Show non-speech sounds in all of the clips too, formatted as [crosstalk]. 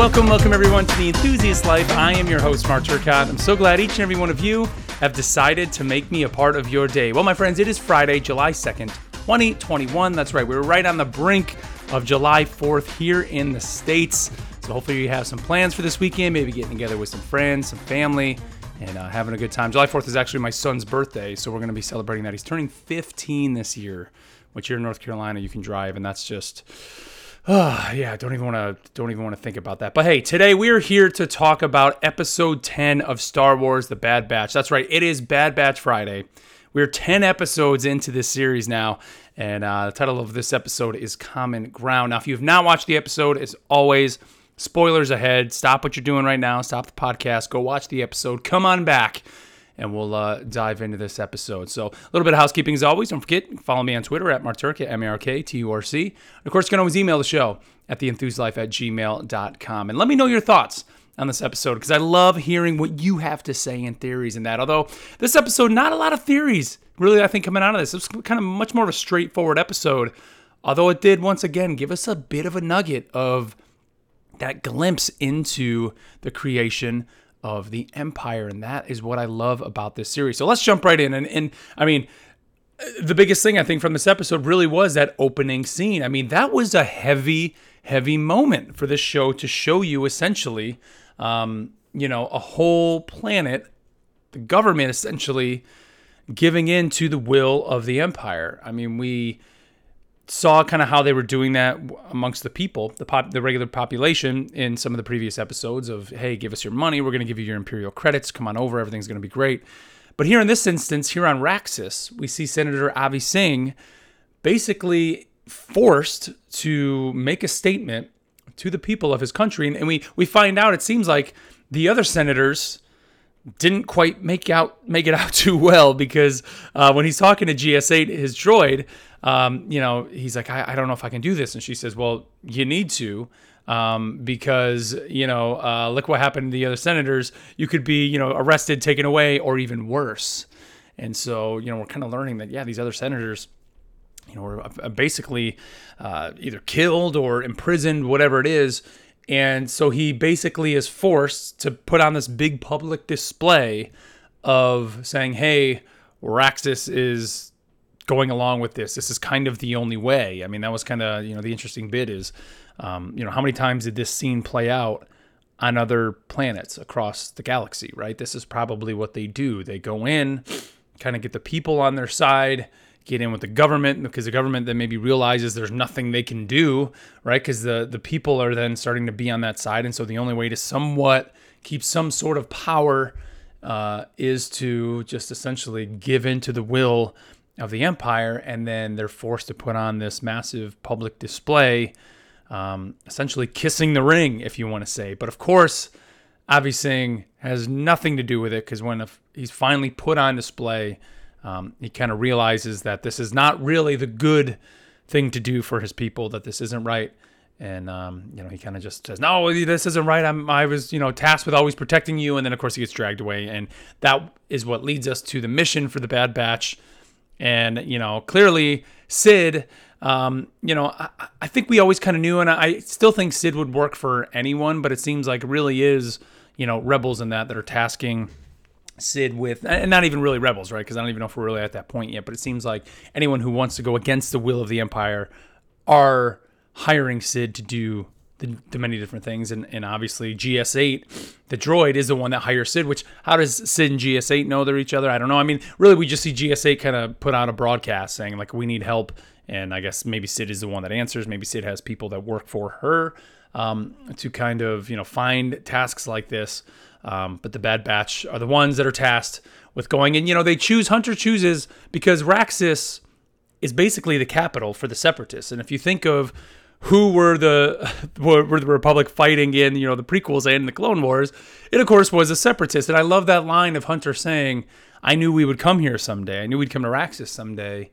Welcome, welcome everyone to the Enthusiast Life. I am your host, Mark Turcott. I'm so glad each and every one of you have decided to make me a part of your day. Well, my friends, it is Friday, July 2nd, 2021. That's right, we're right on the brink of July 4th here in the States. So hopefully you have some plans for this weekend, maybe getting together with some friends, some family, and uh, having a good time. July 4th is actually my son's birthday, so we're going to be celebrating that. He's turning 15 this year, which here in North Carolina you can drive, and that's just Oh, yeah, don't even want to don't even want to think about that. But hey, today we are here to talk about episode 10 of Star Wars The Bad Batch. That's right, it is Bad Batch Friday. We're 10 episodes into this series now, and uh, the title of this episode is Common Ground. Now, if you have not watched the episode, as always, spoilers ahead. Stop what you're doing right now, stop the podcast, go watch the episode, come on back and we'll uh, dive into this episode. So, a little bit of housekeeping as always. Don't forget, follow me on Twitter at MarkTurc, M A R K T U R C. Of course, you can always email the show at theenthuslife at gmail.com. And let me know your thoughts on this episode because I love hearing what you have to say and theories and that. Although, this episode, not a lot of theories really, I think, coming out of this. It's kind of much more of a straightforward episode. Although it did once again give us a bit of a nugget of that glimpse into the creation of the Empire. And that is what I love about this series. So let's jump right in. And, and I mean, the biggest thing I think from this episode really was that opening scene. I mean, that was a heavy, heavy moment for this show to show you essentially, um, you know, a whole planet, the government essentially giving in to the will of the Empire. I mean, we saw kind of how they were doing that amongst the people, the pop, the regular population in some of the previous episodes of, hey, give us your money, we're going to give you your imperial credits, come on over, everything's going to be great. But here in this instance, here on Raxus, we see Senator Avi Singh basically forced to make a statement to the people of his country, and, and we we find out it seems like the other senators didn't quite make out make it [laughs] out too well because uh, when he's talking to GS8, his droid, um, you know, he's like, I, I, don't know if I can do this. And she says, Well, you need to. Um, because you know, uh, look what happened to the other senators. You could be, you know, arrested, taken away, or even worse. And so, you know, we're kind of learning that, yeah, these other senators, you know, were uh, basically uh, either killed or imprisoned, whatever it is. And so he basically is forced to put on this big public display of saying, hey, Raxus is going along with this. This is kind of the only way. I mean, that was kind of you know the interesting bit is, um, you know, how many times did this scene play out on other planets across the galaxy? Right. This is probably what they do. They go in, kind of get the people on their side, get in with the government because the government then maybe realizes there's nothing they can do, right? Because the the people are then starting to be on that side, and so the only way to somewhat keep some sort of power uh, is to just essentially give in to the will of the empire, and then they're forced to put on this massive public display, um, essentially kissing the ring, if you want to say. But of course, Avi Singh has nothing to do with it because when he's finally put on display, um, he kind of realizes that this is not really the good thing to do for his people, that this isn't right. And um, you know, he kind of just says, "No, this isn't right. I'm, I was, you know, tasked with always protecting you." And then, of course, he gets dragged away, and that is what leads us to the mission for the Bad Batch, and, you know, clearly Cid, um, you know, I, I, think we always kind of knew, and I still think Cid would work for anyone, but it seems like it really is, you know, rebels in that that are tasking Cid with, and not even really rebels, right? Because I don't even know if we're really at that point yet, but it seems like anyone who wants to go against the will of the Empire are hiring Cid to do the, the many different things. And, and obviously, GS8, the droid, is the one that hires Cid, which how does Cid and GS8 know they're each other? I don't know. I mean, really, we just see GS8 kind of put out a broadcast saying, like, we need help. And I guess maybe Cid is the one that answers. Maybe Cid has people that work for her um, to kind of, you know, find tasks like this. Um, but the Bad Batch are the ones that are tasked with going. And, you know, they choose, Hunter chooses because Raxus is basically the capital for the Separatists. And if you think of who were the [laughs] were the Republic fighting in you know the prequels and the Clone Wars. It of course was a separatist, and I love that line of Hunter saying, "I knew we would come here someday. I knew we'd come to Raxus someday,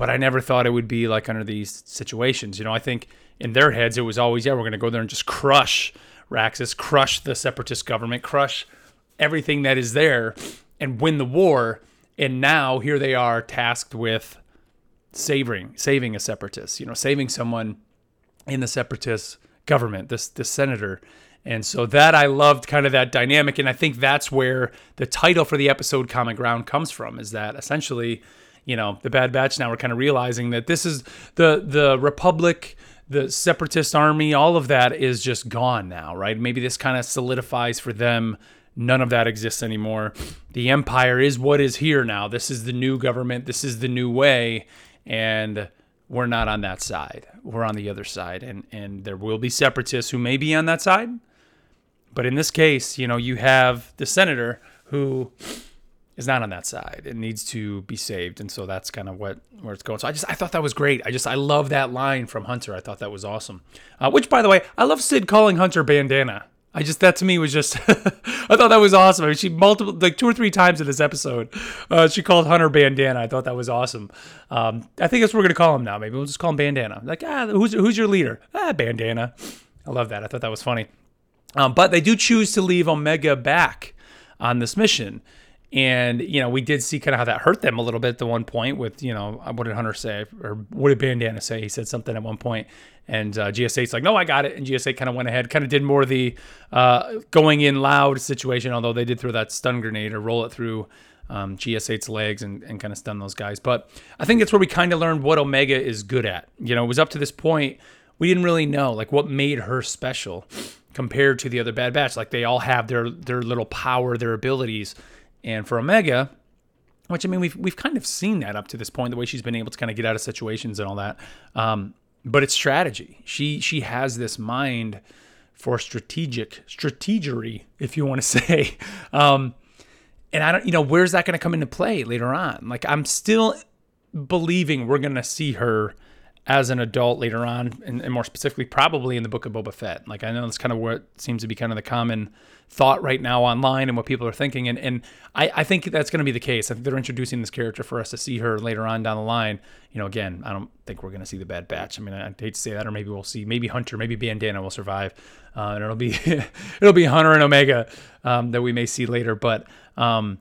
but I never thought it would be like under these situations." You know, I think in their heads it was always, "Yeah, we're going to go there and just crush Raxus, crush the separatist government, crush everything that is there, and win the war." And now here they are tasked with saving saving a separatist. You know, saving someone in the separatist government, this this senator. And so that I loved kind of that dynamic. And I think that's where the title for the episode Common Ground comes from, is that essentially, you know, the Bad Batch now we're kind of realizing that this is the the Republic, the separatist army, all of that is just gone now, right? Maybe this kind of solidifies for them none of that exists anymore. The empire is what is here now. This is the new government. This is the new way. And we're not on that side. We're on the other side. And, and there will be separatists who may be on that side. But in this case, you know, you have the senator who is not on that side It needs to be saved. And so that's kind of what where it's going. So I just I thought that was great. I just I love that line from Hunter. I thought that was awesome. Uh, which by the way, I love Cid calling Hunter bandana. I just that to me was just [laughs] I thought that was awesome. I mean, she multiple like two or three times in this episode, uh, she called Hunter Bandana. I thought that was awesome. Um, I think that's what we're gonna call him now. Maybe we'll just call him Bandana. Like ah, who's who's your leader? Ah, Bandana. I love that. I thought that was funny. Um, but they do choose to leave Omega back on this mission. And, you know, we did see kind of how that hurt them a little bit at the one point with, you know, what did Hunter say? Or what did Bandana say? He said something at one point, And uh, GS8's like, no, I got it. And GS8 kind of went ahead, kind of did more of the uh, going in loud situation, although they did throw that stun grenade or roll it through um, GS8's legs and, and kind of stun those guys. But I think that's where we kind of learned what Omega is good at. You know, it was up to this point, we didn't really know, like, what made her special compared to the other Bad Batch. Like they all have their their little power, their abilities, and for Omega, which I mean we've we've kind of seen that up to this point, the way she's been able to kind of get out of situations and all that. Um, but it's strategy. She she has this mind for strategic strategery, if you want to [laughs] say. Um, and I don't, you know, where's that going to come into play later on? Like I'm still believing we're going to see her as an adult later on, and, and, more specifically, probably in the book of Boba Fett. Like I know that's kind of what seems to be kind of the common thought right now online and what people are thinking, and and I, I think that's going to be the case. I think they're introducing this character for us to see her later on down the line. You know, again, I don't think we're going to see the Bad Batch. I mean, I hate to say that, or maybe we'll see maybe Hunter, maybe Bandana will survive, uh, and it'll be [laughs] it'll be Hunter and Omega um, that we may see later, but. Um,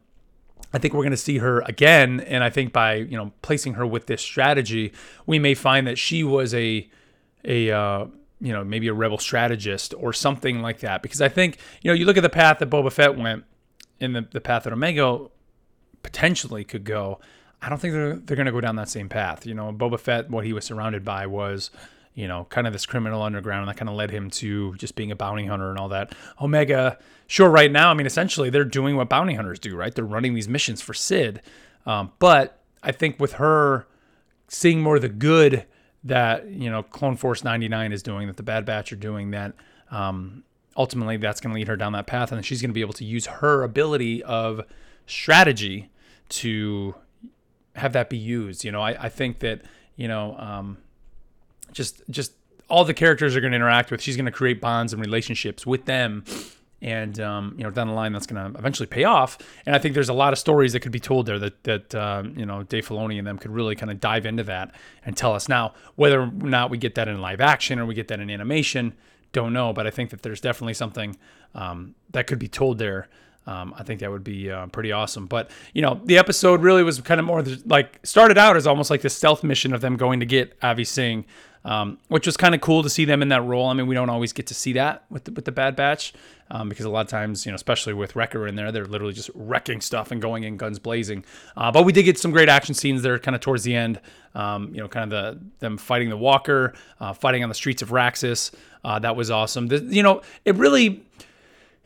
I think we're going to see her again, and I think by you know placing her with this strategy, we may find that she was a a uh, you know maybe a rebel strategist or something like that. Because I think you know you look at the path that Boba Fett went, and the, the path that Omega potentially could go. I don't think they're they're going to go down that same path. You know, Boba Fett, what he was surrounded by was you know, kind of this criminal underground. And that kind of led him to just being a bounty hunter and all that. Omega, sure, right now, I mean, essentially they're doing what bounty hunters do, right? They're running these missions for Cid. Um, but I think with her seeing more of the good that, you know, Clone Force 99 is doing, that the Bad Batch are doing, that um, ultimately that's going to lead her down that path. And she's going to be able to use her ability of strategy to have that be used. You know, I, I think that, you know, um, just just all the characters are going to interact with. She's going to create bonds and relationships with them. And um, you know, down the line, that's going to eventually pay off. And I think there's a lot of stories that could be told there that that um, you know Dave Filoni and them could really kind of dive into that and tell us. Now, whether or not we get that in live action or we get that in animation, don't know. But I think that there's definitely something um, that could be told there. Um, I think that would be uh, pretty awesome. But you know, the episode really was kind of more like started out as almost like the stealth mission of them going to get Avi Singh um, which was kind of cool to see them in that role. I mean, we don't always get to see that with the, with the Bad Batch um, because a lot of times, you know, especially with Wrecker in there, they're literally just wrecking stuff and going in guns blazing. Uh, but we did get some great action scenes there, kind of towards the end. Um, you know, kind of the them fighting the Walker, uh, fighting on the streets of Raxus. Uh, that was awesome. The, you know, it really.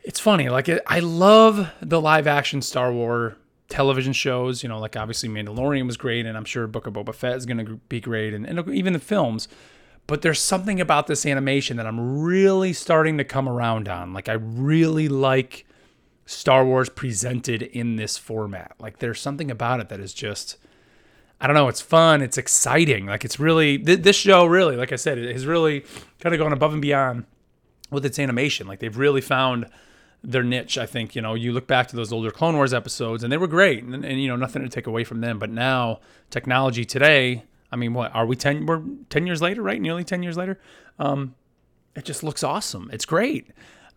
It's funny, like it, I love the live action Star Wars television shows. You know, like obviously Mandalorian was great, and I'm sure Book of Boba Fett is going to be great, and, and even the films. But there's something about this animation that I'm really starting to come around on. Like I really like Star Wars presented in this format. Like there's something about it that is just I don't know, it's fun, it's exciting. Like it's really th- this show really, like I said, it has really kind of gone above and beyond with its animation. Like they've really found their niche. I think you know you look back to those older Clone Wars episodes, and they were great, and, and, you know nothing to take away from them. But now technology today, I mean, what are we ten? We're ten years later, right? Nearly ten years later. Um, it just looks awesome. It's great.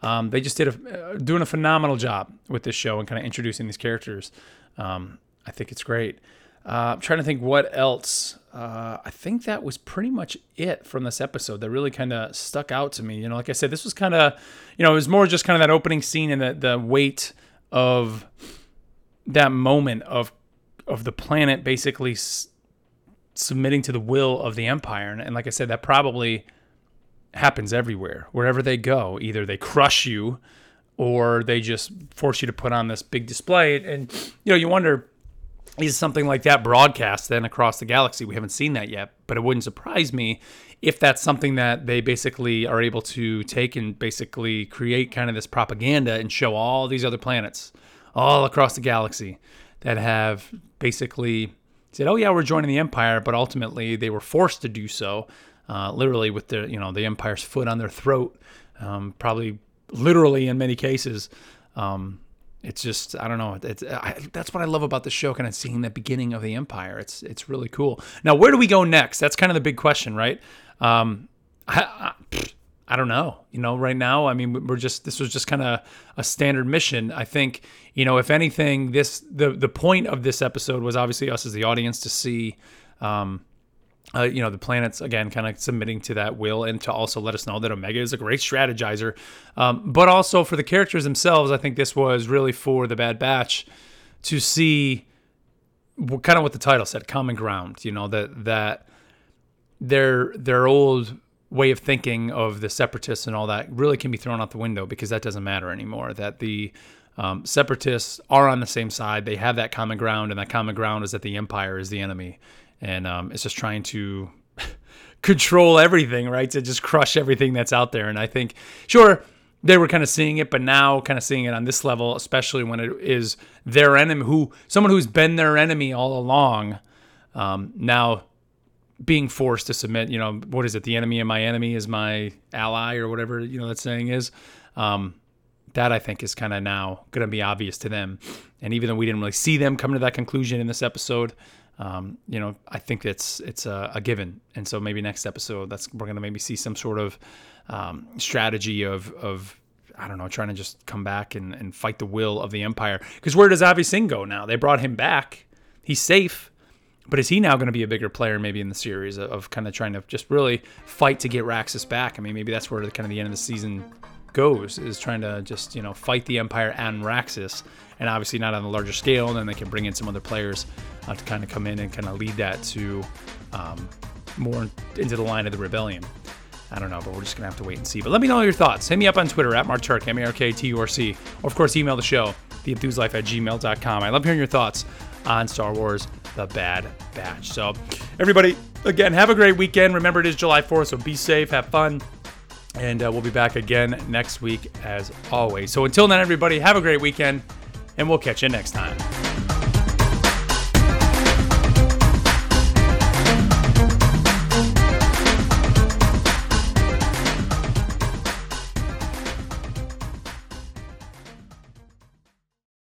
Um, they just did a uh, doing a phenomenal job with this show and kind of introducing these characters. Um, I think it's great. Uh, I'm trying to think what else. Uh, I think that was pretty much it from this episode that really kind of stuck out to me. You know, like I said, this was kind of, you know, it was more just kind of that opening scene and the, the weight of that moment of of the planet basically s- submitting to the will of the empire. And, and like I said, that probably happens everywhere. Wherever they go, either they crush you or they just force you to put on this big display. And, you know, you wonder is something like that broadcast then across the galaxy? We haven't seen that yet, but it wouldn't surprise me if that's something that they basically are able to take and basically create kind of this propaganda and show all these other planets all across the galaxy that have basically said, "Oh yeah, we're joining the Empire," but ultimately they were forced to do so, uh, literally with the you know the Empire's foot on their throat, um, probably literally in many cases. Um, it's just I don't know. It's I, that's what I love about the show, kind of seeing the beginning of the Empire. It's it's really cool. Now, where do we go next? That's kind of the big question, right? Um, I, I, I don't know. You know, right now, I mean, we're just this was just kind of a standard mission. I think, you know, if anything, this the the point of this episode was obviously us as the audience to see, um, uh, you know, the planets again, kind of submitting to that will, and to also let us know that Omega is a great strategizer. Um, but also for the characters themselves, I think this was really for the Bad Batch to see, what, kind of what the title said, common ground. You know, that that their their old way of thinking of the separatists and all that really can be thrown out the window because that doesn't matter anymore. That the um, separatists are on the same side. They have that common ground, and that common ground is that the empire is the enemy, and um, it's just trying to [laughs] control everything, right? To just crush everything that's out there. And I think, sure, they were kind of seeing it, but now kind of seeing it on this level, especially when it is their enemy, who someone who's been their enemy all along. Um, now being forced to submit, you know, what is it? The enemy of my enemy is my ally, or whatever you know that saying is. Um, that I think is kind of now going to be obvious to them. And even though we didn't really see them come to that conclusion in this episode, um, you know, I think it's it's a, a, given. And so maybe next episode, that's we're to maybe see some sort of um, strategy of of I don't know, trying to just come back and, and fight the will of the Empire. Because where does Avi Singh go now? They brought him back. He's safe. But is he now going to be a bigger player maybe in the series of, of kind of trying to just really fight to get Raxus back? I mean, maybe that's where the, kind of the end of the season goes is trying to just you know fight the Empire and Raxus, and obviously not on a larger scale. And then they can bring in some other players uh, to kind of come in and kind of lead that to um, more into the line of the rebellion. I don't know, but we're just gonna have to wait and see. But let me know your thoughts. Hit me up on Twitter at MarkTurc, M A R K T U R C, or of course email the show, theenthuslife at gmail.com. I love hearing your thoughts on Star Wars The Bad Batch. So, everybody, again, have a great weekend. Remember, it is July 4th, so be safe, have fun, and uh, we'll be back again next week as always. So, until then, everybody, have a great weekend, and we'll catch you next time.